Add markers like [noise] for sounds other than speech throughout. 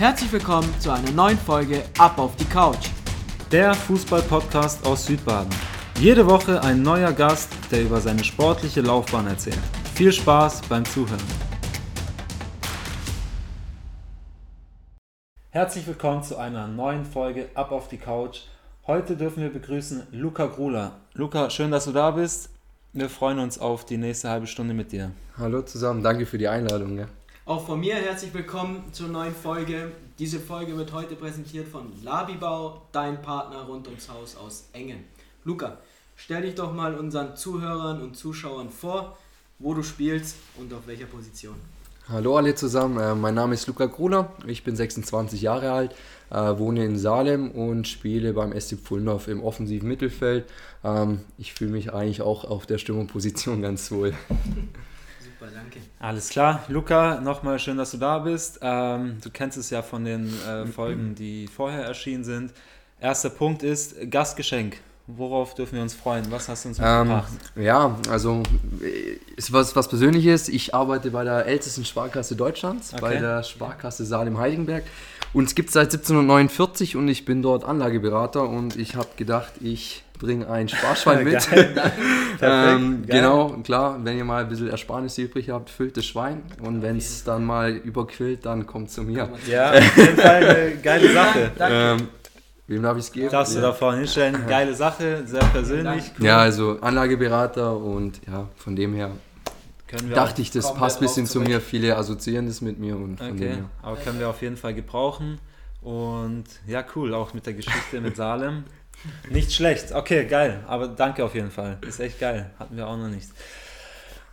Herzlich willkommen zu einer neuen Folge Ab auf die Couch. Der Fußball-Podcast aus Südbaden. Jede Woche ein neuer Gast, der über seine sportliche Laufbahn erzählt. Viel Spaß beim Zuhören. Herzlich willkommen zu einer neuen Folge Ab auf die Couch. Heute dürfen wir begrüßen Luca Gruler. Luca, schön, dass du da bist. Wir freuen uns auf die nächste halbe Stunde mit dir. Hallo zusammen, danke für die Einladung. Ja. Auch von mir herzlich willkommen zur neuen Folge. Diese Folge wird heute präsentiert von Labibau, dein Partner rund ums Haus aus Engen. Luca, stell dich doch mal unseren Zuhörern und Zuschauern vor, wo du spielst und auf welcher Position. Hallo alle zusammen, äh, mein Name ist Luca Gruner, ich bin 26 Jahre alt, äh, wohne in Salem und spiele beim SC Pfullendorf im offensiven Mittelfeld. Ähm, ich fühle mich eigentlich auch auf der Stimmunposition [laughs] ganz wohl. Super, danke. Alles klar. Luca, nochmal schön, dass du da bist. Ähm, du kennst es ja von den äh, Folgen, [clears throat] die vorher erschienen sind. Erster Punkt ist Gastgeschenk. Worauf dürfen wir uns freuen? Was hast du uns Ähm, mitgebracht? ja, also äh, ist was, was Persönliches. Ich arbeite bei der ältesten Sparkasse Deutschlands, bei Okay. der Sparkasse Salem-Heidenberg. Uns gibt es seit 1749 und ich bin dort Anlageberater und ich habe gedacht, ich bringe ein Sparschwein [laughs] mit. [laughs] Ähm, genau, klar, wenn ihr mal ein bisschen Ersparnis übrig habt, füllt das Schwein und wenn es dann mal überquillt, dann kommt zu mir. Ja, auf jeden Fall eine [laughs] geile Sache. Ähm, wem darf ich es geben? Darfst du ja. da vorne hinstellen? Geile Sache, sehr persönlich. Cool. ja, also Anlageberater und ja, von dem her dachte ich, das passt ein bisschen zu mir. Viele assoziieren das mit mir und von dem Okay, her. aber können wir auf jeden Fall gebrauchen. Und ja, cool, auch mit der Geschichte mit Salem. Nicht schlecht, okay, geil. Aber danke auf jeden Fall. Ist echt geil. Hatten wir auch noch nicht.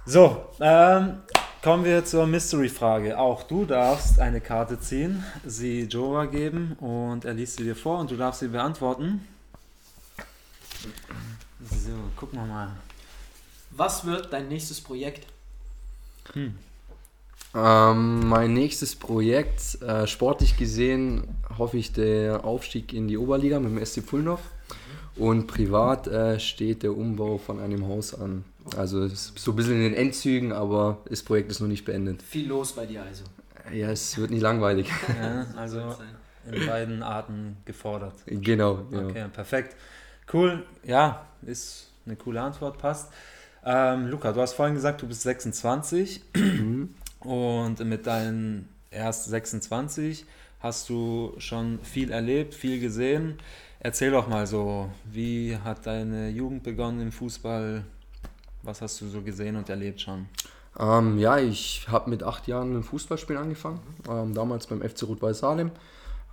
So, ähm, kommen wir zur Mystery-Frage. Auch du darfst eine Karte ziehen, sie Jova geben und er liest sie dir vor und du darfst sie beantworten. So, gucken wir mal. Was wird dein nächstes Projekt? Ähm, mein nächstes Projekt, äh, sportlich gesehen, hoffe ich der Aufstieg in die Oberliga mit dem SC Pfullendorf. Und privat äh, steht der Umbau von einem Haus an. Also es ist so ein bisschen in den Endzügen, aber das Projekt ist noch nicht beendet. Viel los bei dir also. Ja, es wird nicht langweilig. [laughs] Ja, also in beiden Arten gefordert. genau. Ja. Okay, perfekt. Cool. Ja, ist eine coole Antwort, passt. Ähm, Luca, du hast vorhin gesagt, du bist 26 Mhm. und mit deinen erst 26 hast du schon viel erlebt, viel gesehen. Erzähl doch mal so, wie hat deine Jugend begonnen im Fußball? Was hast du so gesehen und erlebt schon? Ähm, ja, ich habe mit acht Jahren mit dem Fußballspielen angefangen, ähm, damals beim FC Rot-Weiß Salem.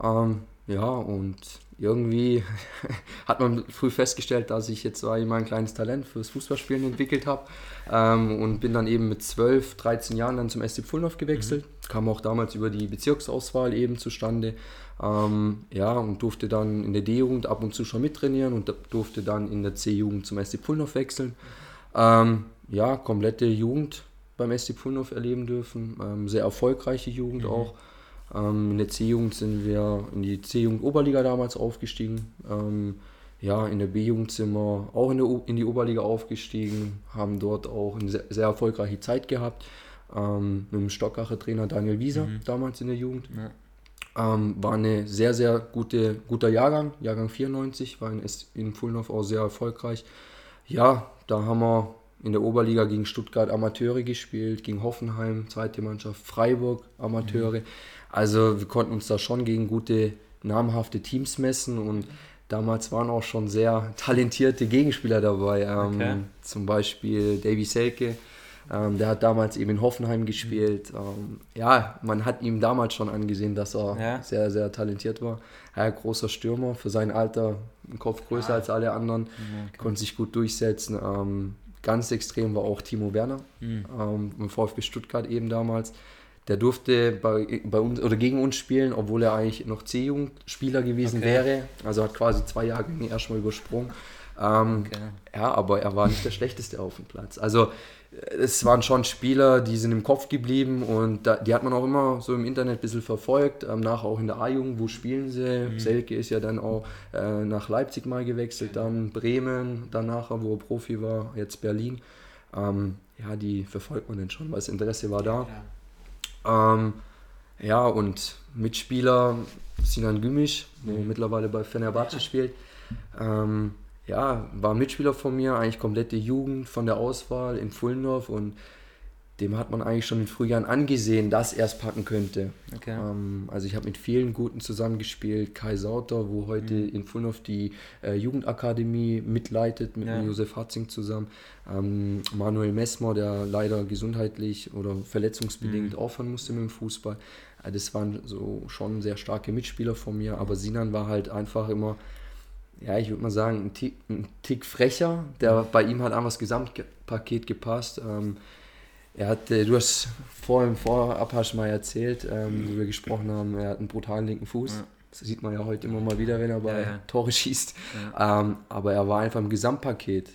Ähm, ja, und irgendwie [laughs] hat man früh festgestellt, dass ich jetzt ich mal ein kleines Talent fürs Fußballspielen entwickelt habe ähm, und bin dann eben mit 12, 13 Jahren dann zum SC Pfullendorf gewechselt. Kam auch damals über die Bezirksauswahl eben zustande. Ähm, ja, und durfte dann in der D-Jugend ab und zu schon mittrainieren und durfte dann in der C-Jugend zum SC Pfullendorf wechseln. Ähm, ja, komplette Jugend beim SC Pfullendorf erleben dürfen. Ähm, sehr erfolgreiche Jugend auch. Ähm, in der C-Jugend sind wir in die C-Jugend Oberliga damals aufgestiegen. Ähm, ja, in der B-Jugend sind wir auch in, der o in die Oberliga aufgestiegen, haben dort auch eine sehr, sehr erfolgreiche Zeit gehabt. Ähm, mit dem Stockacher Trainer Daniel Wieser damals in der Jugend. Ja. Ähm, war eine sehr, sehr gute, guter Jahrgang, Jahrgang 94, war in, in Pfullendorf auch sehr erfolgreich. Ja, da haben wir in der Oberliga gegen Stuttgart Amateure gespielt, gegen Hoffenheim, zweite Mannschaft, Freiburg Amateure. Also wir konnten uns da schon gegen gute, namhafte Teams messen und damals waren auch schon sehr [laughs] talentierte Gegenspieler dabei. Ähm, Okay. Zum Beispiel Davy Selke, ähm, der hat damals eben in Hoffenheim gespielt. Ähm, ja, man hat ihm damals schon angesehen, dass er Ja. sehr, sehr talentiert war. Ja, großer Stürmer, für sein Alter ein Kopf größer als alle anderen, konnte sich gut durchsetzen. Ganz extrem war auch Timo Werner, Mhm. ähm, im VfB Stuttgart eben damals. Der durfte bei, bei uns oder gegen uns spielen, obwohl er eigentlich noch C-Jugendspieler gewesen Okay. wäre. Also hat quasi zwei Jahre erstmal übersprungen. Ähm, Okay. ja, aber er war nicht der [laughs] Schlechteste auf dem Platz. Also es waren schon Spieler, die sind im Kopf geblieben und da, die hat man auch immer so im Internet ein bisschen verfolgt. Ähm, nachher auch in der A-Jugend, wo spielen sie? Selke ist ja dann auch äh, nach Leipzig mal gewechselt, dann Bremen, dann nachher, wo er Profi war, jetzt Berlin. Ähm, ja, die verfolgt man dann schon, weil das Interesse war da. Ja. Ähm, ja, und Mitspieler Sinan Gümüş, der mittlerweile bei Fenerbahce spielt. Ähm, ja, war Mitspieler von mir, eigentlich komplette Jugend von der Auswahl in Fullendorf und dem hat man eigentlich schon in Frühjahren angesehen, dass er es packen könnte. Okay. Ähm, also ich habe mit vielen Guten zusammengespielt. Kai Sauter, wo heute Mhm. in Fulnhof die äh, Jugendakademie mitleitet, mit Ja. Josef Hatzing zusammen. Ähm, Manuel Messmer, der leider gesundheitlich oder verletzungsbedingt Mhm. aufhören musste mit dem Fußball. Äh, das waren so schon sehr starke Mitspieler von mir, aber Sinan war halt einfach immer ja, ich würde mal sagen, ein Tick, ein Tick frecher. Der, bei ihm hat einfach das Gesamtpaket gepasst. Ähm, er hat, du hast vor im Vorab hast mal erzählt, ähm, wo wir gesprochen haben, er hat einen brutalen linken Fuß. Ja. Das sieht man ja heute immer mal wieder, wenn er bei Ja, ja. Tore schießt. Ähm, aber er war einfach im Gesamtpaket,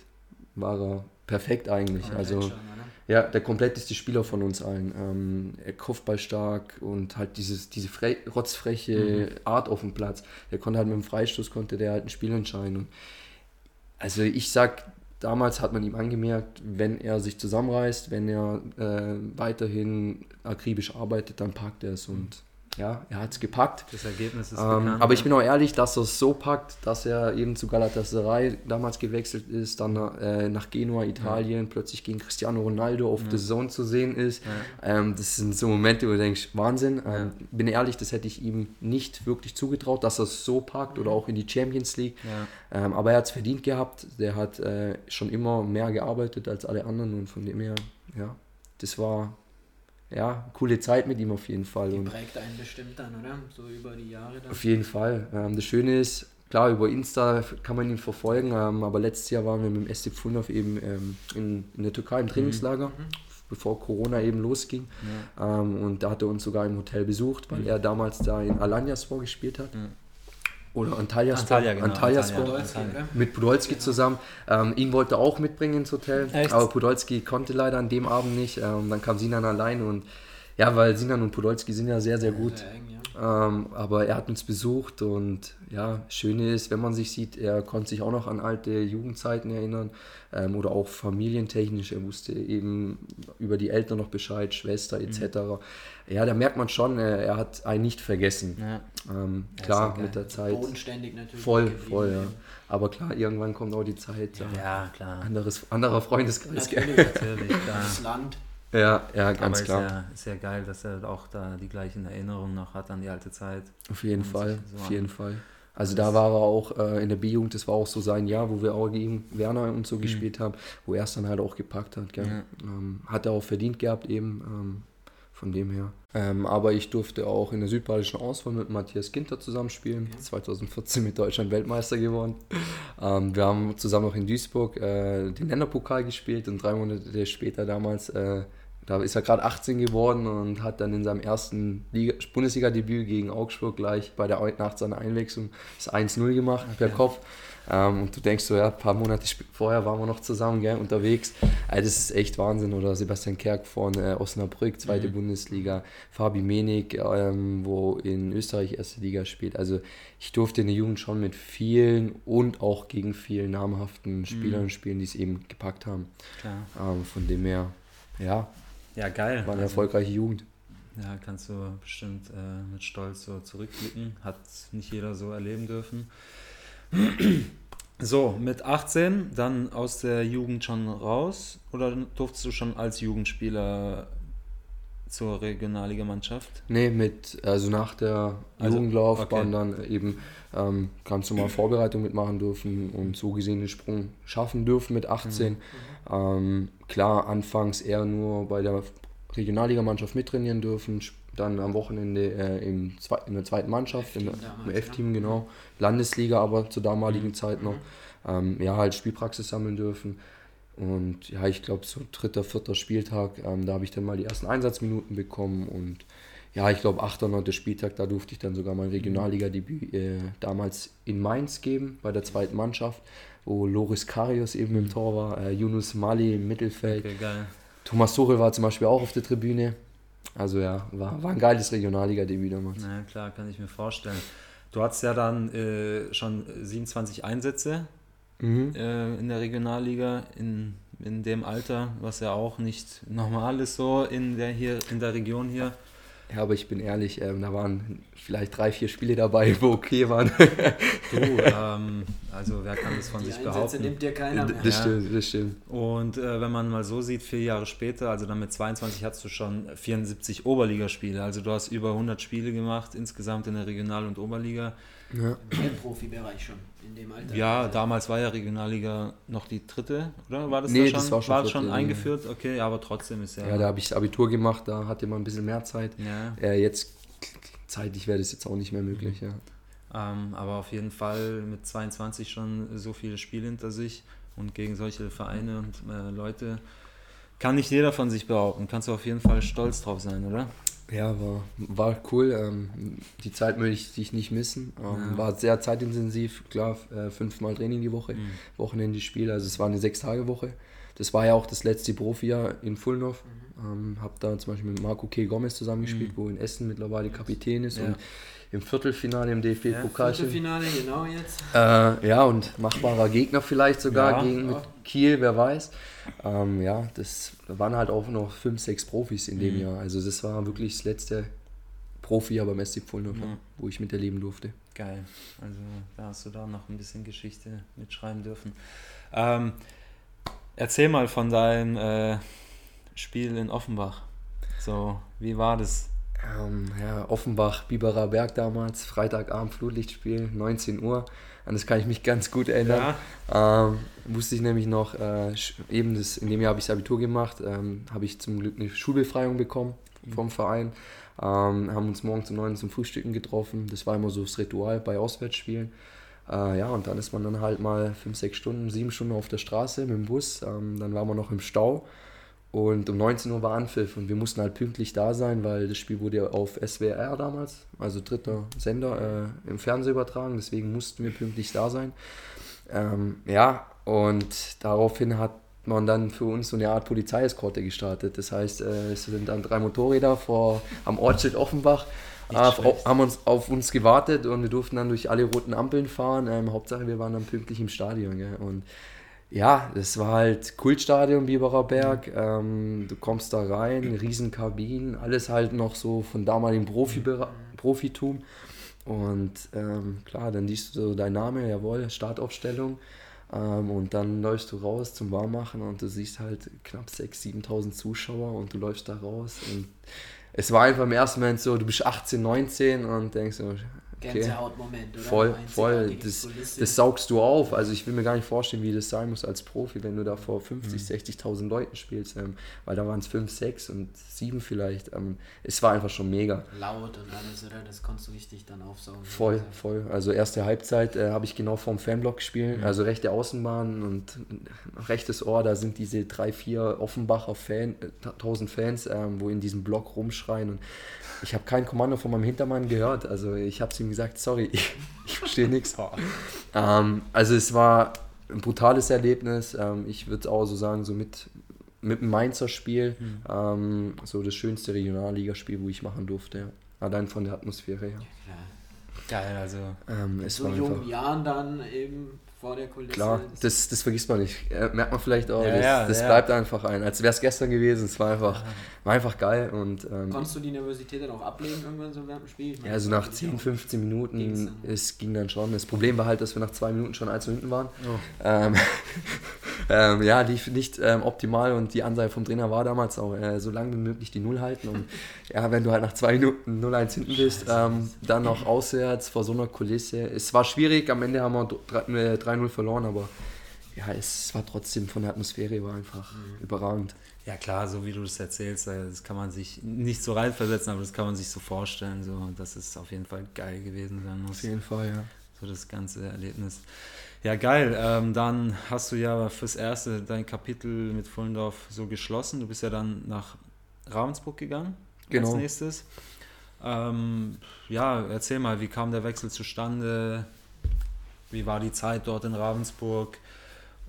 war er perfekt eigentlich. Also? Ja, der kompletteste Spieler von uns allen. Ähm, er Kopfballstark und halt dieses, diese fre rotzfreche Art auf dem Platz. Der konnte halt mit dem Freistoß konnte der halt ein Spiel entscheiden. Und also ich sag, damals hat man ihm angemerkt, wenn er sich zusammenreißt, wenn er äh, weiterhin akribisch arbeitet, dann packt er es. Und ja, er hat es gepackt. Das Ergebnis ist Ähm, bekannt. aber ich bin auch ehrlich, dass er es so packt, dass er eben zu Galatasaray damals gewechselt ist, dann äh, nach Genua, Italien, plötzlich gegen Cristiano Ronaldo auf The Zone zu sehen ist. Ähm, das sind so Momente, wo du denkst, Wahnsinn. Ähm, bin ehrlich, das hätte ich ihm nicht wirklich zugetraut, dass er es so packt oder auch in die Champions League. Ja. Ähm, aber er hat es verdient gehabt. Der hat äh, schon immer mehr gearbeitet als alle anderen und von dem her, ja, das war ja coole Zeit mit ihm auf jeden Fall. Die Und prägt einen bestimmt dann, oder? So über die Jahre dann. auf jeden Fall. Ähm, das Schöne ist, klar, über Insta kann man ihn verfolgen, ähm, aber letztes Jahr waren wir mit dem SC Pfundorf eben ähm, in, in der Türkei im Trainingslager, bevor Corona eben losging. Ähm, und da hat er uns sogar im Hotel besucht, weil er damals da in Alanyaspor gespielt hat. Oder Antalyaspor. Antalya, genau, Antalyaspor. Antalya. Podolski, oder? Mit Podolski zusammen. Ähm, ihn wollte er auch mitbringen ins Hotel, Echt? aber Podolski konnte leider an dem Abend nicht. Ähm, dann kam Sinan allein und ja, weil Sinan und Podolski sind ja sehr, sehr gut. Sehr eng, ja. Ähm, aber er hat uns besucht und ja, Schöne ist, wenn man sich sieht, er konnte sich auch noch an alte Jugendzeiten erinnern ähm, oder auch familientechnisch. Er wusste eben über die Eltern noch Bescheid, Schwester etc. Ja, da merkt man schon, äh, er hat einen nicht vergessen. Ja. Ähm, klar, mit der Zeit. Bodenständig natürlich. Voll, voll, ja. Aber klar, irgendwann kommt auch die Zeit. Ja. ja, klar. Anderes, anderer Freundeskreis. Natürlich, Natürlich, klar. [laughs] das Land. Ja, ja, Aber ganz ist klar. ja, ist ja geil, dass er auch da die gleichen Erinnerungen noch hat an die alte Zeit. Auf jeden Fall, so auf jeden Fall. Also da war er auch äh, in der B-Jugend, das war auch so sein Jahr, wo wir auch gegen Werner und so gespielt haben, wo er es dann halt auch gepackt hat. Gell? Ja. Ähm, hat er auch verdient gehabt eben, ähm, von dem her. Ähm, aber ich durfte auch in der südbadischen Auswahl mit Matthias Ginter zusammenspielen, 2014 mit Deutschland Weltmeister geworden. Ähm, wir haben zusammen noch in Duisburg äh, den Länderpokal gespielt und drei Monate später damals äh, da ist er gerade 18 geworden und hat dann in seinem ersten Liga- Bundesliga-Debüt gegen Augsburg gleich bei der nach seiner Einwechslung das 1-0 gemacht per Kopf. Ähm, und du denkst so, ja, ein paar Monate vorher waren wir noch zusammen gell, unterwegs. Also das ist echt Wahnsinn. Oder Sebastian Kerk von äh, Osnabrück, zweite Bundesliga. Fabi Menig, ähm, wo in Österreich erste Liga spielt. Also ich durfte in der Jugend schon mit vielen und auch gegen vielen namhaften Spielern spielen, die es eben gepackt haben. Klar. Ähm, von dem her, ja, Ja, geil. war eine Also, erfolgreiche Jugend. ja, kannst du bestimmt äh, mit Stolz so zurückblicken. Hat nicht jeder so erleben dürfen. So, mit 18 dann aus der Jugend schon raus oder durftest du schon als Jugendspieler zur Regionalligamannschaft? Nee, mit, also nach der Also, Jugendlaufbahn okay. dann eben ähm, ganz normal [clears throat] Vorbereitung mitmachen dürfen und so gesehen den Sprung schaffen dürfen mit 18. Ähm, klar, anfangs eher nur bei der Regionalligamannschaft mittrainieren dürfen, dann am Wochenende äh, im Zwe in der zweiten Mannschaft, im damals, F-Team, genau. Landesliga aber zur damaligen Zeit noch. Ähm, ja, halt Spielpraxis sammeln dürfen. Und ja, ich glaube, so dritter, vierter Spieltag, ähm, da habe ich dann mal die ersten Einsatzminuten bekommen. Und ja, ich glaube, achter, neunter Spieltag, da durfte ich dann sogar mein Regionalliga-Debüt äh, damals in Mainz geben, bei der zweiten Mannschaft, wo Loris Karius eben im Tor war, äh, Yunus Mali im Mittelfeld. Okay, geil. Thomas Tuchel war zum Beispiel auch auf der Tribüne. Also ja, war, war ein geiles Regionalliga-Debüt damals. Na klar, kann ich mir vorstellen. Du hattest ja dann äh, schon 27 Einsätze Mhm. äh, in der Regionalliga in, in dem Alter, was ja auch nicht normal ist so in der hier in der Region hier. Ja, aber ich bin ehrlich, ähm, da waren vielleicht drei, vier Spiele dabei, wo okay waren. Du, [laughs] ähm, also wer kann das von Die sich Einsätze behaupten? nimmt dir keiner mehr. Das stimmt, das stimmt. Und äh, wenn man mal so sieht, vier Jahre später, also dann mit 22 hast du schon 74 Oberligaspiele. Also du hast über 100 Spiele gemacht insgesamt in der Regional- und Oberliga. Ja. Im Profibereich schon, in dem Alter. Ja, damals war ja Regionalliga noch die dritte, oder? War das Nee, da schon, das war schon schon vierte, ja. eingeführt? Okay, aber trotzdem ist ja. ja, da habe ich das Abitur gemacht, da hatte man ein bisschen mehr Zeit. ja. Äh, jetzt zeitlich wäre das jetzt auch nicht mehr möglich, ja. Ähm, aber auf jeden Fall mit 22 schon so viele Spiele hinter sich und gegen solche Vereine und äh, Leute kann nicht jeder von sich behaupten. Kannst du auf jeden Fall stolz drauf sein, oder? Ja, war, war cool. Ähm, die Zeit möchte ich nicht missen. Ähm, Ja. War sehr zeitintensiv, klar, äh, fünfmal Training die Woche, Mhm. Wochenende Spiel, also es war eine Sechs-Tage-Woche. Das war ja auch das letzte Profijahr in Fulnhof. Ähm, hab da zum Beispiel mit Marco K. Gomez zusammengespielt, wo in Essen mittlerweile Kapitän ist Mhm. Ja. und im Viertelfinale im DFB-Pokal. Viertelfinale, genau jetzt. Äh, ja, und machbarer Gegner vielleicht sogar Ja. gegen mit Kiel, wer weiß. Ähm, ja, das da waren halt auch noch fünf, sechs Profis in dem Mhm. Jahr. Also das war wirklich das letzte Profi, aber Messi Fulnhof, Ja. wo ich miterleben durfte. Geil. Also da hast du da noch ein bisschen Geschichte mitschreiben dürfen. Ähm, erzähl mal von deinem äh, Spiel in Offenbach. So, wie war das? Ähm, ja, Offenbach, Biberer Berg damals, Freitagabend Flutlichtspiel, 19 Uhr. An das kann ich mich ganz gut erinnern. Ähm, wusste ich nämlich noch, äh, eben das, in dem Jahr habe ich das Abitur gemacht, ähm, habe ich zum Glück eine Schulbefreiung bekommen vom Verein. Ähm, haben uns morgens um 9 zum Frühstücken getroffen. Das war immer so das Ritual bei Auswärtsspielen. Äh, ja, und dann ist man dann halt mal 5, 6 Stunden, 7 Stunden auf der Straße mit dem Bus. Ähm, dann waren wir noch im Stau. Und um 19 Uhr war Anpfiff und wir mussten halt pünktlich da sein, weil das Spiel wurde ja auf SWR damals, also dritter Sender, äh, im Fernsehen übertragen. Deswegen mussten wir pünktlich da sein. Ähm, ja, und daraufhin hat man dann für uns so eine Art Polizeieskorte gestartet. Das heißt, äh, es sind dann drei Motorräder vor, am Ortsschild Offenbach, Nicht schlecht. haben uns auf uns gewartet und wir durften dann durch alle roten Ampeln fahren. Ähm, Hauptsache, wir waren dann pünktlich im Stadion. Gell? Und ja, das war halt Kultstadion Biberer Berg. Ähm, du kommst da rein, riesen Kabinen, alles halt noch so von damaligem Profi Profitum. Und ähm, klar, dann liest du so dein Name, jawohl, Startaufstellung. Ähm, und dann läufst du raus zum Warmmachen und du siehst halt knapp 6.000, 7.000 Zuschauer und du läufst da raus. Und es war einfach im ersten Moment so, du bist 18, 19 und denkst so, okay, Gänsehautmoment, oder? voll, voll, das, das saugst du auf. Also ich will mir gar nicht vorstellen, wie das sein muss als Profi, wenn du da vor 50, Mhm. 60.000 Leuten spielst, ähm, weil da waren es 5, 6 und 7 vielleicht. Ähm, es war einfach schon mega. laut und alles, oder? Das konntest du richtig dann aufsaugen. Voll, voll. Also erste Halbzeit äh, habe ich genau vorm Fanblock gespielt, also rechte Außenbahn und rechtes Ohr, da sind diese drei, vier Offenbacher Fan, äh, 1000 Fans, ähm, wo in diesem Block rumschreien und ich habe kein Kommando von meinem Hintermann gehört. Also ich habe zu ihm gesagt, sorry, [laughs] ich, ich verstehe nichts. Ähm, also es war ein brutales Erlebnis. Ähm, ich würde auch so sagen, so mit, mit dem Mainzer Spiel, ähm, so das schönste Regionalligaspiel, wo ich machen durfte. Ja. Allein von der Atmosphäre her. Klar. Geil, also Ähm, In es so jungen Jahren dann eben vor der Kulisse. klar, das, das vergisst man nicht. Merkt man vielleicht auch. Ja, das ja, das ja. bleibt einfach ein. Als wäre es gestern gewesen. Es war einfach, war einfach geil. Und ähm, Konntest du die Nervosität dann auch ablegen irgendwann so während dem Spiel? Meine, ja, also nach war 10, natürlich 15 Minuten, es ging dann schon. Das Problem war halt, dass wir nach zwei Minuten schon eins hinten waren. Oh. Ähm, [laughs] ähm, ja, lief nicht ähm, optimal und die Ansage vom Trainer war damals auch, äh, so lange wie möglich die Null halten. Und [laughs] ja, wenn du halt nach zwei Minuten 0-1 hinten bist, ähm, dann noch auswärts vor so einer Kulisse. Es war schwierig, am Ende haben wir dr- äh, 3-0 verloren, aber ja, es war trotzdem von der Atmosphäre war einfach Mhm. überragend. Ja klar, so wie du das erzählst, äh, das kann man sich nicht so reinversetzen, aber das kann man sich so vorstellen, so dass es auf jeden Fall geil gewesen sein muss. Auf jeden Fall, ja. So das ganze Erlebnis. Ja, geil. Ähm, dann hast du ja fürs Erste dein Kapitel mit Fullendorf so geschlossen. Du bist ja dann nach Ravensburg gegangen Genau. als nächstes. Ähm, ja, erzähl mal, wie kam der Wechsel zustande? Wie war die Zeit dort in Ravensburg?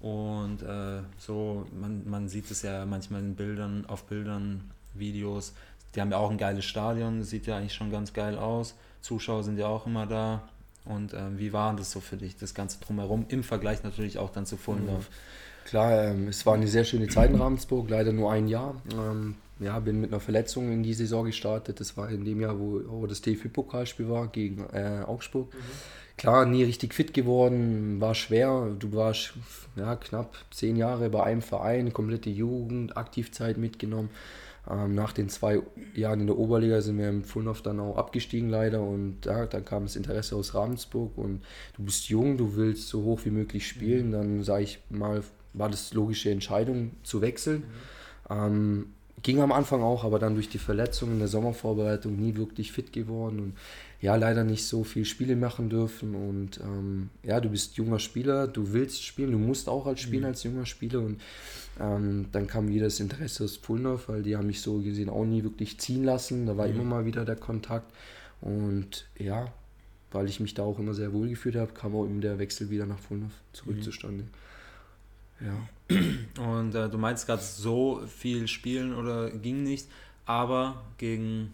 Und äh, so, man, man sieht es ja manchmal in Bildern, auf Bildern, Videos. Die haben ja auch ein geiles Stadion, sieht ja eigentlich schon ganz geil aus. Zuschauer sind ja auch immer da. Und ähm, wie war das so für dich, das Ganze drumherum, im Vergleich natürlich auch dann zu Fullendorf? Klar, ähm, es war eine sehr schöne Zeit in Ravensburg, leider nur ein Jahr. Ähm, ja, bin mit einer Verletzung in die Saison gestartet. Das war in dem Jahr, wo, wo das DFB-Pokalspiel war gegen äh, Augsburg. Mhm. Klar, nie richtig fit geworden, war schwer. Du warst ja, knapp zehn Jahre bei einem Verein, komplette Jugend, Aktivzeit mitgenommen. Ähm, nach den zwei Jahren in der Oberliga sind wir im Fulnhof dann auch abgestiegen leider und ja, dann kam das Interesse aus Ravensburg und du bist jung, du willst so hoch wie möglich spielen, dann sage ich mal, war das logische Entscheidung zu wechseln. Mhm. Ähm, ging am Anfang auch, aber dann durch die Verletzung in der Sommervorbereitung nie wirklich fit geworden und ja, leider nicht so viel Spiele machen dürfen. Und ähm, ja, du bist junger Spieler, du willst spielen, du musst auch als spielen mhm. als junger Spieler. Und ähm, dann kam wieder das Interesse aus Pulnov, weil die haben mich so gesehen auch nie wirklich ziehen lassen. Da war mhm. immer mal wieder der Kontakt. Und ja, weil ich mich da auch immer sehr wohl gefühlt habe, kam auch eben der Wechsel wieder nach Pulnov zurück mhm. zustande. Ja. [clears throat] Und äh, du meinst gerade, so viel spielen oder ging nicht, aber gegen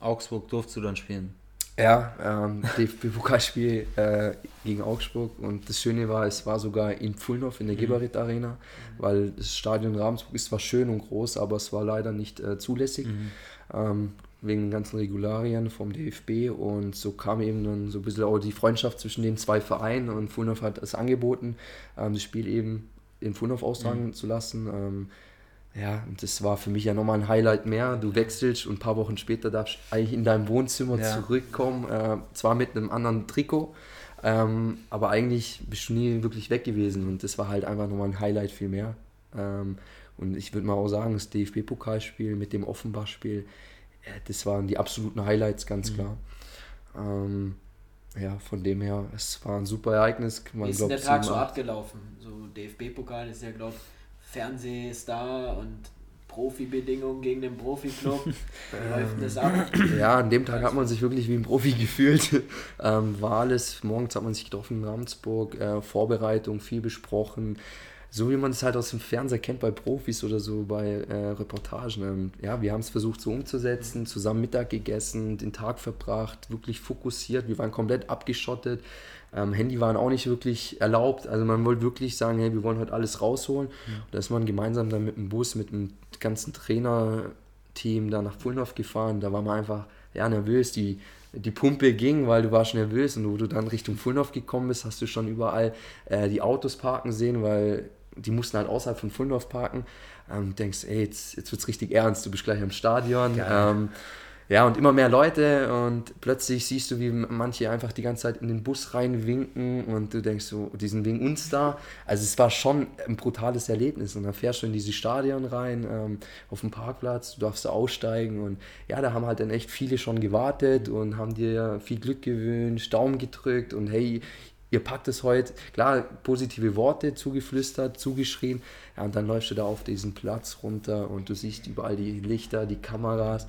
Augsburg durfst du dann spielen. Ja, ähm, DFB-Pokalspiel äh, gegen Augsburg und das Schöne war, es war sogar in Pfullnow in der mhm. Geberit Arena, mhm. weil das Stadion Ravensburg ist zwar schön und groß, aber es war leider nicht äh, zulässig. Mhm. Ähm, wegen den ganzen Regularien vom DFB und so kam eben dann so ein bisschen auch die Freundschaft zwischen den zwei Vereinen und Fulnow hat es angeboten, ähm, das Spiel eben in Fulnow austragen mhm. zu lassen. Ähm, ja, das war für mich ja nochmal ein Highlight mehr. Du wechselst und ein paar Wochen später darfst du eigentlich in deinem Wohnzimmer ja. zurückkommen, äh, zwar mit einem anderen Trikot, ähm, aber eigentlich bist du nie wirklich weg gewesen und das war halt einfach nochmal ein Highlight viel mehr. Ähm, und ich würde mal auch sagen, das DFB-Pokalspiel mit dem Offenbach-Spiel, ja, das waren die absoluten Highlights, ganz mhm. klar. Ähm, ja, von dem her, es war ein super Ereignis. Man Wie ist glaub, der Tag so abgelaufen? So DFB-Pokal ist ja, glaube ich, Fernsehstar und Profibedingungen gegen den Profi-Club. [laughs] Wie läuft das ab? Ja, an dem Tag hat man sich wirklich wie ein Profi [laughs] gefühlt. Ähm, war alles, morgens hat man sich getroffen in Ramsburg, äh, Vorbereitung, viel besprochen. So wie man es halt aus dem Fernseher kennt bei Profis oder so bei äh, Reportagen. Ähm, ja, wir haben es versucht so umzusetzen, zusammen Mittag gegessen, den Tag verbracht, wirklich fokussiert. Wir waren komplett abgeschottet. Ähm, Handy waren auch nicht wirklich erlaubt. Also man wollte wirklich sagen, hey, wir wollen heute alles rausholen. Ja. Da ist man gemeinsam dann mit dem Bus, mit dem ganzen Trainerteam da nach Fulnhof gefahren. Da war man einfach ja, nervös. Die, die Pumpe ging, weil du warst nervös und wo du dann Richtung Fulnhof gekommen bist, hast du schon überall äh, die Autos parken sehen, weil die mussten halt außerhalb von Fulnhof parken. Ähm, denkst, ey, jetzt, jetzt wird es richtig ernst, du bist gleich am Stadion. Ähm, ja, und immer mehr Leute und plötzlich siehst du, wie manche einfach die ganze Zeit in den Bus reinwinken und du denkst so, die sind wegen uns da. Also es war schon ein brutales Erlebnis und dann fährst du in diese Stadion rein, ähm, auf dem Parkplatz, du darfst da aussteigen und ja, da haben halt dann echt viele schon gewartet und haben dir viel Glück gewünscht, Daumen gedrückt und hey, ihr packt es heute, klar, positive Worte zugeflüstert, zugeschrien, ja, und dann läufst du da auf diesen Platz runter und du siehst überall die Lichter, die Kameras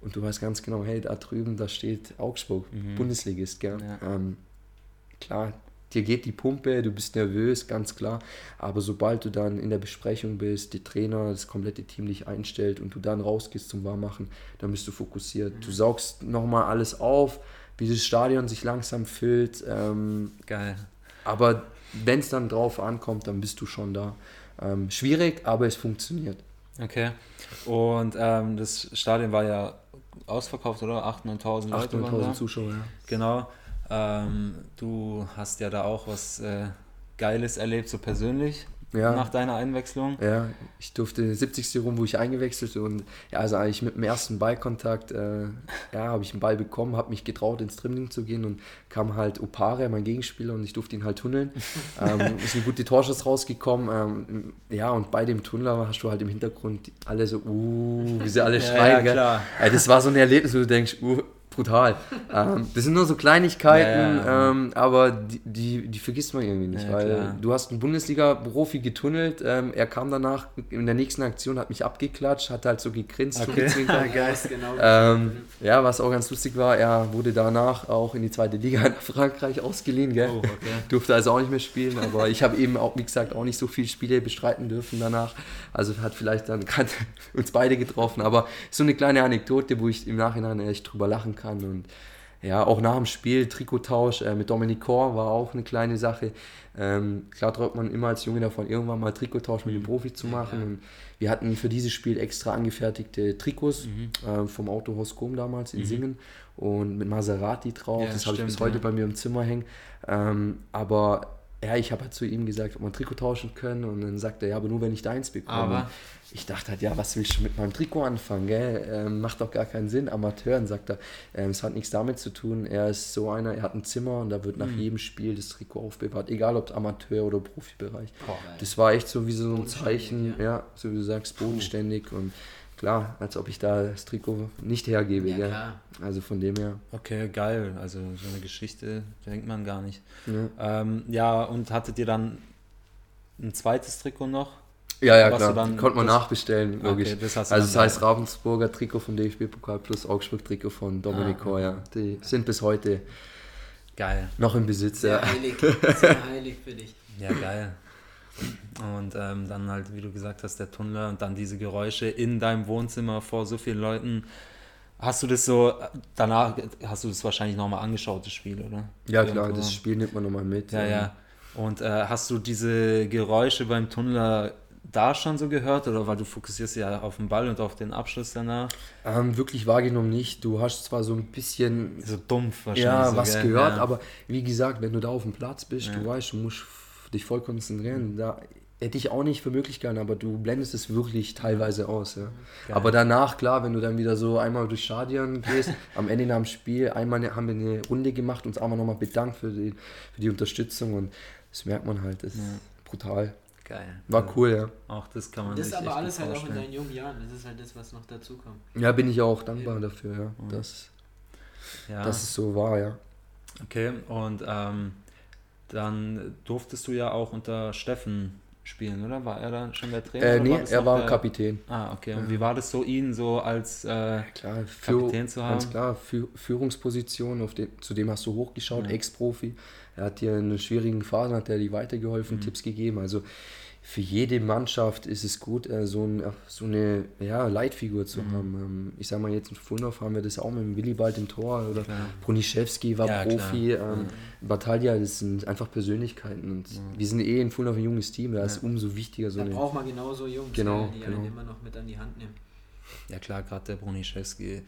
und du weißt ganz genau, hey, da drüben, da steht Augsburg, mhm. Bundesligist, gell? Ja. Ähm, klar, dir geht die Pumpe, du bist nervös, ganz klar, aber sobald du dann in der Besprechung bist, die Trainer, das komplette Team dich einstellt und du dann rausgehst zum Warmmachen, dann bist du fokussiert. Mhm. Du saugst nochmal alles auf, wie das Stadion sich langsam füllt. Ähm, Geil. Aber wenn es dann drauf ankommt, dann bist du schon da. Ähm, schwierig, aber es funktioniert. Okay. Und ähm, das Stadion war ja ausverkauft, oder? 8.000, 9.000 Leute 8.000 Zuschauer, ja. Genau. Ähm, du hast ja da auch was äh, Geiles erlebt, so persönlich ja. nach deiner Einwechslung. Ja, ich durfte 70. rum, wo ich eingewechselt und ja, also eigentlich mit dem ersten Ballkontakt, äh, ja, habe ich einen Ball bekommen, habe mich getraut ins Dribbling zu gehen und kam halt Opare, mein Gegenspieler, und ich durfte ihn halt tunneln. [laughs] ähm, ist ein guter Torschuss rausgekommen. Ähm, ja, und bei dem Tunnler hast du halt im Hintergrund alle so, uh, wie sie alle schreien. [laughs] Ja, ja, ja, das war so ein Erlebnis, wo du denkst, uh, brutal. [laughs] ähm, das sind nur so Kleinigkeiten, ja, ja, ähm, aber die, die, die, vergisst man irgendwie nicht, weil klar. du hast einen Bundesliga-Profi getunnelt, ähm, er kam danach in der nächsten Aktion, hat mich abgeklatscht, hat halt so gegrinst, okay. [laughs] Genau. Ähm, ja, was auch ganz lustig war, er wurde danach auch in die zweite Liga [laughs] nach Frankreich ausgeliehen, gell? Oh, okay. durfte also auch nicht mehr spielen, aber ich habe eben auch, wie gesagt, auch nicht so viele Spiele bestreiten dürfen danach, also hat vielleicht dann uns beide getroffen, aber so eine kleine Anekdote, wo ich im Nachhinein echt drüber lachen kann kann. Und ja, auch nach dem Spiel, Trikottausch äh, mit Dominik Kor war auch eine kleine Sache. Ähm, klar träumt man immer als Junge davon, irgendwann mal Trikottausch mit dem Profi zu machen. ja. Und wir hatten für dieses Spiel extra angefertigte Trikots Mhm. äh, vom Autohaus Kom damals in Singen und mit Maserati drauf. Ja, das habe ich bis heute ja. bei mir im Zimmer hängen. Ähm, aber ja, ich habe halt zu ihm gesagt, ob ein Trikot tauschen können und dann sagt er, ja, aber nur wenn ich deins bekomme. Aber- ich dachte halt, ja, was willst du mit meinem Trikot anfangen, gell? Ähm, macht doch gar keinen Sinn, Amateur. Und sagt er, ähm, es hat nichts damit zu tun. Er ist so einer, er hat ein Zimmer und da wird nach Mhm. jedem Spiel das Trikot aufbewahrt, egal ob Amateur oder Profibereich. Boah, Das war echt so wie so ein Zeichen, ja. ja. so wie du sagst, bodenständig und klar, als ob ich da das Trikot nicht hergebe, ja, gell? klar. Also von dem her. Okay, geil. Also so eine Geschichte denkt man gar nicht. Ja, Ähm, ja, und hattet ihr dann ein zweites Trikot noch? ja, ja klar, dann- konnte man das- nachbestellen, logisch. Okay, das also das heißt Ravensburger Trikot vom DFB-Pokal plus Augsburg-Trikot von Dominik Ah, ja. Die sind bis heute Geil. noch im Besitz, Sehr ja. heilig, sehr heilig für dich. Ja, geil. Und ähm, dann halt, wie du gesagt hast, der Tunnel und dann diese Geräusche in deinem Wohnzimmer vor so vielen Leuten. Hast du das so, danach hast du das wahrscheinlich nochmal angeschaut, das Spiel, oder? Ja klar, Irgendwo. das Spiel nimmt man nochmal mit. Ja, ja. Und äh, hast du diese Geräusche beim Tunnel da schon so gehört oder weil du fokussierst ja auf den Ball und auf den Abschluss danach? Ähm, wirklich wahrgenommen nicht. Du hast zwar so ein bisschen So dumpf wahrscheinlich. ja, so, was gell? gehört, ja. aber wie gesagt, wenn du da auf dem Platz bist, Ja. du weißt, du musst dich voll konzentrieren. Da hätte ich auch nicht für möglich gehalten, aber du blendest es wirklich teilweise aus. Ja. Geil. Aber danach, klar, wenn du dann wieder so einmal durch Stadion gehst, [laughs] am Ende nach dem Spiel, einmal haben wir eine Runde gemacht, uns einmal nochmal bedankt für die, für die Unterstützung und das merkt man halt, das ist brutal. Geil. War cool, ja. Auch das kann man Das ist aber echt alles halt auch in deinen jungen Jahren. Das ist halt das, was noch dazu kommt. Ja, bin ich auch dankbar dafür, ja. Dass, Ja. dass es so war, ja. Okay, und ähm, dann durftest du ja auch unter Steffen spielen, oder? War er dann schon der Trainer? Äh, nee, das er war der- Kapitän. Ah, okay. Und wie war das so, ihn so als äh, Klar, für, Kapitän zu haben? Ganz klar, Fü Führungsposition, auf den, zu dem hast du hochgeschaut, Ja. Ex-Profi. Er hat dir in einer schwierigen Phase, hat er dir weitergeholfen, Mhm. Tipps gegeben. Also für jede Mannschaft ist es gut, äh, so, ein, so eine ja, Leitfigur zu Mhm. haben. Ähm, Ich sag mal, jetzt in Fulnhof haben wir das auch mit dem Willibald im Tor oder Klar. Broniszewski war Ja, Profi. Ähm, Battaglia, das sind einfach Persönlichkeiten. Und wir sind eh in Fulnhof ein junges Team, da ist umso wichtiger so Da eine. braucht man genauso Jungs, Genau, gell, die genau. einen immer noch mit an die Hand nehmen. Ja klar, gerade der Broniszewski.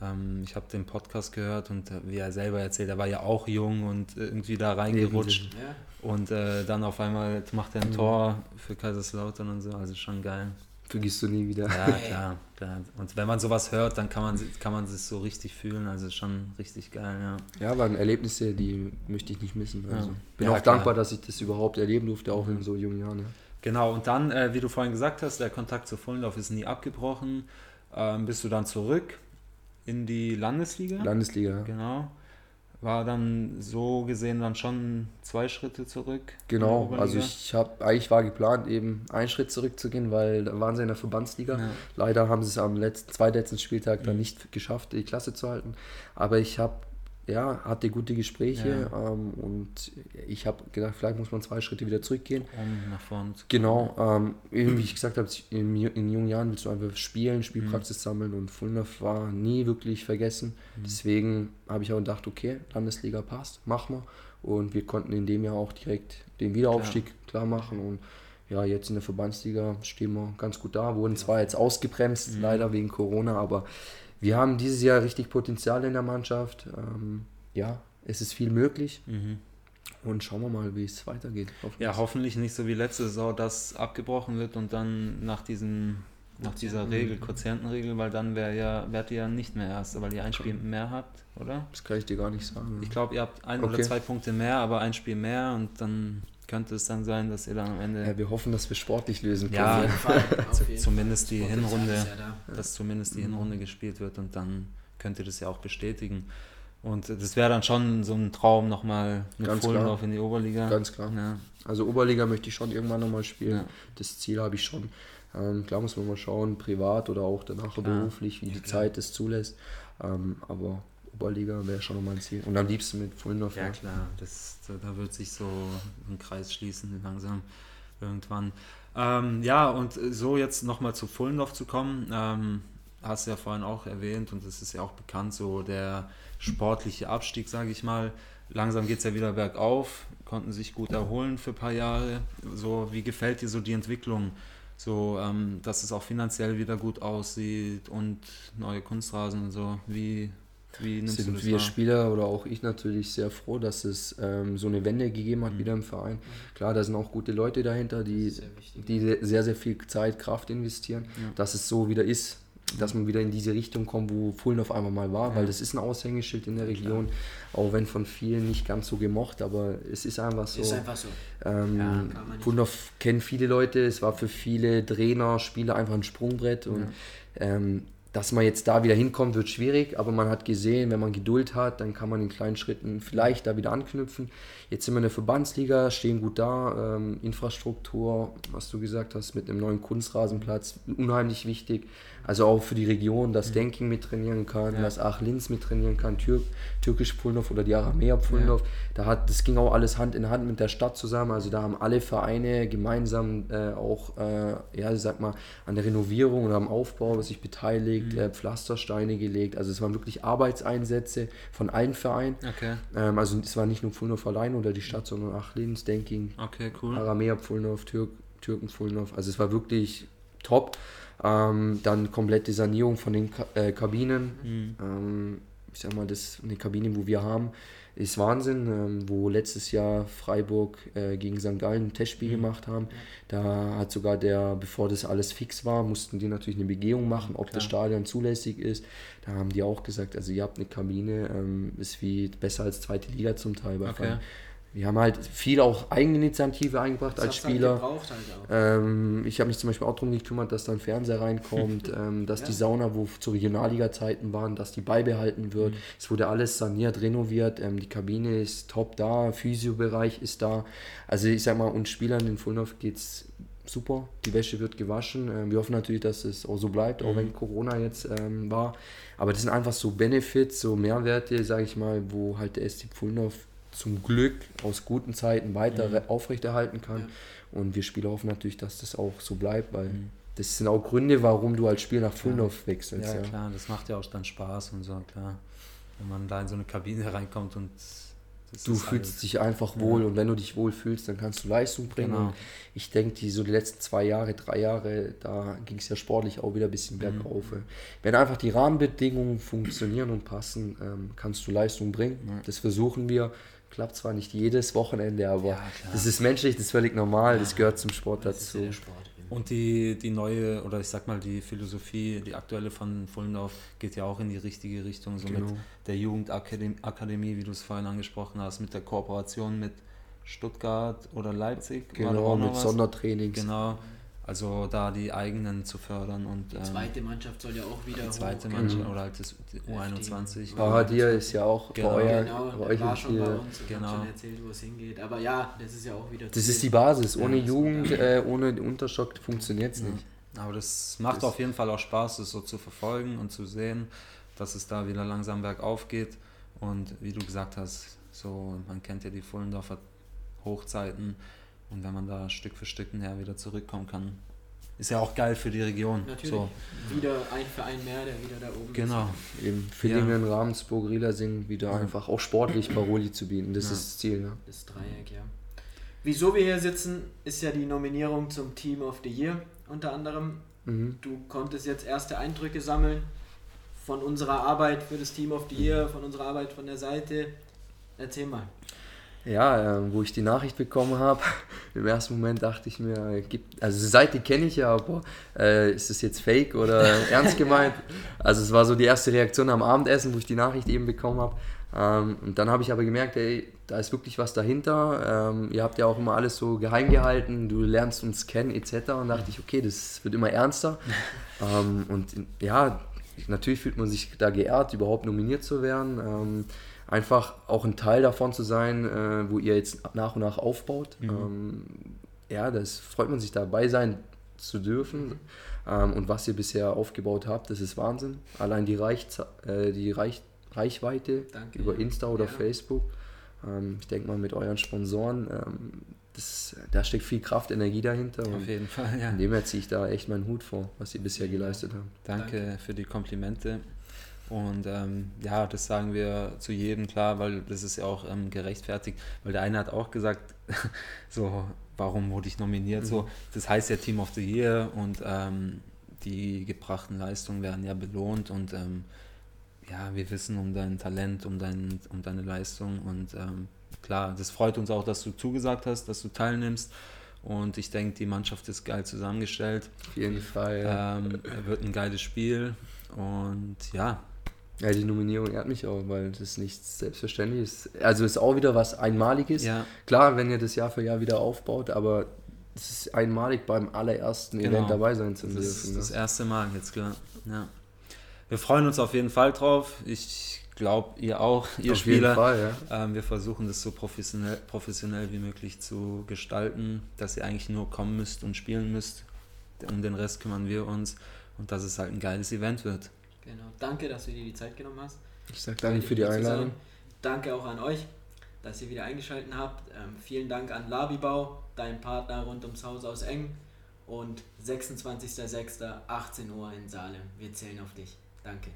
Ähm, ich habe den Podcast gehört und äh, wie er selber erzählt, er war ja auch jung und irgendwie da reingerutscht. Ja, Und äh, dann auf einmal macht er ein Tor für Kaiserslautern und so, also schon geil. Vergisst du nie wieder. Ja, [laughs] klar, klar. Und wenn man sowas hört, dann kann man, kann man sich so richtig fühlen, also schon richtig geil, ja. Ja, waren Erlebnisse, die möchte ich nicht missen. Also Ja. bin Ja, auch klar. dankbar, dass ich das überhaupt erleben durfte, auch in so jungen Jahren. Ja. Genau, und dann, äh, wie du vorhin gesagt hast, der Kontakt zu Vollendorf ist nie abgebrochen. Ähm, bist du dann zurück in die Landesliga? Landesliga. ja. Genau. War dann so gesehen dann schon zwei Schritte zurück. Genau, also ich habe eigentlich war geplant, eben einen Schritt zurückzugehen, weil da waren sie in der Verbandsliga. Ja. Mhm. Leider haben sie es am letzten, zweitletzten Spieltag dann nicht geschafft, die Klasse zu halten. Aber ich habe, ja, hatte gute Gespräche ähm, und ich habe gedacht, vielleicht muss man zwei Schritte wieder zurückgehen. Um nach vorne zu Genau, ähm, wie ich gesagt habe, in, in jungen Jahren willst du einfach spielen, Mhm. Spielpraxis sammeln und Fulnhof war nie wirklich vergessen. Mhm. Deswegen habe ich auch gedacht, okay, Landesliga passt, machen wir. Und wir konnten in dem Jahr auch direkt den Wiederaufstieg klar, machen. Und ja, jetzt in der Verbandsliga stehen wir ganz gut da. Wurden zwar jetzt ausgebremst, Mhm. leider wegen Corona, aber wir haben dieses Jahr richtig Potenzial in der Mannschaft. Ähm, ja, es ist viel möglich. Mhm. Und schauen wir mal, wie es weitergeht. Ja, hoffentlich nicht so wie letzte Saison, dass abgebrochen wird und dann nach diesem nach dieser Regel, Quotientenregel, weil dann wäre ja, wärt ihr ja nicht mehr Erster, weil ihr ein Spiel mehr habt, oder? Das kann ich dir gar nicht sagen. Ich glaube, ihr habt ein oder Okay. zwei Punkte mehr, aber ein Spiel mehr und dann könnte es dann sein, dass ihr dann am Ende Ja, wir hoffen, dass wir sportlich lösen können. Ja, Auf jeden Fall, [laughs] auf jeden zumindest die Potenzial Hinrunde, ja da. dass zumindest die Hinrunde gespielt wird und dann könnt ihr das ja auch bestätigen. Und das wäre dann schon so ein Traum, nochmal mit Ganz Fullendorf klar. in die Oberliga. Ganz klar. Ja. Also Oberliga möchte ich schon irgendwann nochmal spielen. Ja. Das Ziel habe ich schon. Ähm, klar muss man mal schauen, privat oder auch danach Klar. beruflich, wie die Zeit es zulässt. Ähm, aber Oberliga wäre schon nochmal ein Ziel. Und am liebsten mit Fulendorf. Ja klar, das, da, da wird sich so ein Kreis schließen langsam irgendwann. Ähm, ja, und so jetzt nochmal zu Fullendorf zu kommen. Ähm, hast du ja vorhin auch erwähnt und es ist ja auch bekannt, so der sportliche Abstieg, sage ich mal. Langsam geht es ja wieder bergauf, konnten sich gut erholen für ein paar Jahre. So, wie gefällt dir so die Entwicklung? So, ähm, dass es auch finanziell wieder gut aussieht und neue Kunstrasen und so. Wie, wie nimmst sind du das wir wahr? Spieler oder auch ich natürlich sehr froh, dass es ähm, so eine Wende gegeben hat wieder im Verein. Klar, da sind auch gute Leute dahinter, die, sehr wichtig. die se- sehr, sehr viel Zeit, Kraft investieren, dass es so wieder ist, dass man wieder in diese Richtung kommt, wo Fullen auf einmal mal war, weil das ist ein Aushängeschild in der Region, auch wenn von vielen nicht ganz so gemocht, aber es ist einfach so. Ist einfach so. Ähm, Ja. Pundorf kennen viele Leute, es war für viele Trainer, Spieler einfach ein Sprungbrett und ähm, dass man jetzt da wieder hinkommt, wird schwierig, aber man hat gesehen, wenn man Geduld hat, dann kann man in kleinen Schritten vielleicht da wieder anknüpfen. Jetzt sind wir in der Verbandsliga, stehen gut da, ähm, Infrastruktur, was du gesagt hast, mit einem neuen Kunstrasenplatz, unheimlich wichtig. Also auch für die Region, dass Denking mittrainieren kann, Ja. dass Ach Linz mittrainieren kann, Türk, Türkisch Pfullendorf oder die Aramea Pfullendorf. Da hat, das ging auch alles Hand in Hand mit der Stadt zusammen. Also da haben alle Vereine gemeinsam äh, auch, äh, ja, ich sag mal, an der Renovierung oder am Aufbau sich beteiligt, äh, Pflastersteine gelegt. Also es waren wirklich Arbeitseinsätze von allen Vereinen. Okay, Ähm, also es war nicht nur Pfullendorf allein oder die Stadt, sondern Ach Linz, Denking, okay, cool. Aramea Pfullendorf, Türk, Türken Pfullendorf. Also es war wirklich top. Ähm, dann komplette Sanierung von den Ka äh, Kabinen. Mhm. Ähm, ich sag mal, das eine Kabine, wo wir haben, ist Wahnsinn. Ähm, wo letztes Jahr Freiburg äh, gegen St. Gallen ein Testspiel gemacht haben. Da hat sogar der, bevor das alles fix war, mussten die natürlich eine Begehung machen, ob das Stadion zulässig ist. Da haben die auch gesagt, also ihr habt eine Kabine, ähm, ist wie besser als zweite Liga zum Teil bei Okay. Vereinen. Wir haben halt viel auch Eigeninitiative eingebracht Das als halt Spieler. halt. Ähm, ich habe mich zum Beispiel auch darum gekümmert, dass da ein Fernseher reinkommt, [laughs] ähm, dass die Sauna, wo zu Regionalliga-Zeiten waren, dass die beibehalten wird. Es wurde alles saniert, renoviert, ähm, die Kabine ist top da, Physiobereich ist da. Also ich sag mal, uns Spielern in Fulnhof geht's super, die Wäsche wird gewaschen. Ähm, wir hoffen natürlich, dass es auch so bleibt, auch wenn Corona jetzt ähm, war. Aber das sind einfach so Benefits, so Mehrwerte, sage ich mal, wo halt der SC Fulnhof zum Glück aus guten Zeiten weiter re- aufrechterhalten kann. Und wir Spieler hoffen natürlich, dass das auch so bleibt, weil das sind auch Gründe, warum du als Spiel nach Fulnhof wechselst. Ja, Ja, klar, das macht ja auch dann Spaß und so, klar. Wenn man da in so eine Kabine [laughs] reinkommt und Du ist fühlst alles- dich einfach wohl und wenn du dich wohl fühlst, dann kannst du Leistung bringen. Genau. Ich denke, die so die letzten zwei Jahre, drei Jahre, da ging es ja sportlich auch wieder ein bisschen bergauf. Wenn einfach die Rahmenbedingungen funktionieren und passen, ähm, kannst du Leistung bringen. Das versuchen wir. Klappt zwar nicht jedes Wochenende, aber Ja, das ist menschlich, das ist völlig normal, das gehört zum Sport Das ja dazu. der Sport. Und die, die neue, oder ich sag mal, die Philosophie, die aktuelle von Fullendorf geht ja auch in die richtige Richtung, so mit Genau. der Jugendakademie, Akademie, wie du es vorhin angesprochen hast, mit der Kooperation mit Stuttgart oder Leipzig. Genau, mit was? Sondertrainings. Genau, also da die eigenen zu fördern und Die ähm, zweite Mannschaft soll ja auch wieder die zweite hochgehen. Mannschaft oder halt das die U21. Paradir ist ja auch Genau. bei, euer, Genau, bei euch war schon bei uns und Genau. hat schon erzählt, wo es hingeht. Aber ja, das ist ja auch wieder Das ist die Basis. Ohne Ja, Jugend, äh, ohne Unterschock funktioniert es Ja. nicht. Aber das macht Das- auf jeden Fall auch Spaß, das so zu verfolgen und zu sehen, dass es da wieder langsam bergauf geht. Und wie du gesagt hast, so man kennt ja die Fullendorfer Hochzeiten und wenn man da Stück für Stück näher wieder zurückkommen kann, ist ja auch geil für die Region. Natürlich. So, Wieder ein Verein mehr, der wieder da oben genau. Eben Villingen, Ravensburg, Rielersing wieder einfach auch sportlich Paroli zu bieten. Das Ja. ist das Ziel. Ne? ist. Das Dreieck, ja. Wieso wir hier sitzen, ist ja die Nominierung zum Team of the Year unter anderem. Mhm. Du konntest jetzt erste Eindrücke sammeln von unserer Arbeit für das Team of the Year, von unserer Arbeit von der Seite. Erzähl mal. Ja, ähm, wo ich die Nachricht bekommen habe, [laughs] im ersten Moment dachte ich mir, äh, gibt, also die Seite kenne ich ja, aber äh, ist das jetzt fake oder [laughs] ernst gemeint? Also es war so die erste Reaktion am Abendessen, wo ich die Nachricht eben bekommen habe. Ähm, und dann habe ich aber gemerkt, ey, da ist wirklich was dahinter. Ähm, ihr habt ja auch immer alles so geheim gehalten, du lernst uns kennen etc. Und dachte ich, okay, das wird immer ernster. [laughs] ähm, und ja, natürlich fühlt man sich da geehrt, überhaupt nominiert zu werden. Einfach auch ein Teil davon zu sein, äh, wo ihr jetzt nach und nach aufbaut. Ähm, ja, das freut man sich dabei sein zu dürfen. Ähm, und was ihr bisher aufgebaut habt, das ist Wahnsinn. Allein die, Reich, äh, die Reich, Reichweite Danke, über ja. Insta oder Ja. Facebook. Ähm, ich denke mal mit euren Sponsoren, ähm, das, da steckt viel Kraft, Energie dahinter. Auf jeden Fall, ja. Dem her ziehe ich da echt meinen Hut vor, was ihr bisher geleistet habt. Danke, Danke. für die Komplimente. Und ähm, ja, das sagen wir zu jedem klar, weil das ist ja auch ähm, gerechtfertigt. Weil der eine hat auch gesagt, [laughs] so, warum wurde ich nominiert? Mhm. So, das heißt ja Team of the Year und ähm, die gebrachten Leistungen werden ja belohnt und ähm, ja, wir wissen um dein Talent, um, dein, um deine Leistung und ähm, klar, das freut uns auch, dass du zugesagt hast, dass du teilnimmst. Und ich denke, die Mannschaft ist geil zusammengestellt. Auf jeden Fall. Ja. Ähm, wird ein geiles Spiel. Und ja. Ja, die Nominierung ehrt mich auch, weil das nichts Selbstverständliches ist. Also ist auch wieder was Einmaliges. Ja. Klar, wenn ihr das Jahr für Jahr wieder aufbaut, aber es ist einmalig beim allerersten genau. Event dabei sein zu dürfen. Das ist das erste Mal jetzt, klar. Ja. Wir freuen uns auf jeden Fall drauf. Ich glaube, ihr auch, ihr Auf Spieler. Fall, ja. ähm, wir versuchen das so professionell, professionell wie möglich zu gestalten, dass ihr eigentlich nur kommen müsst und spielen müsst. Um den Rest kümmern wir uns und dass es halt ein geiles Event wird. Genau. Danke, dass du dir die Zeit genommen hast. Ich sage danke für die Einladung. Danke auch an euch, dass ihr wieder eingeschaltet habt. Ähm, vielen Dank an Labibau, dein Partner rund ums Haus aus Eng. Und 26.06.18 Uhr in Salem. Wir zählen auf dich. Danke.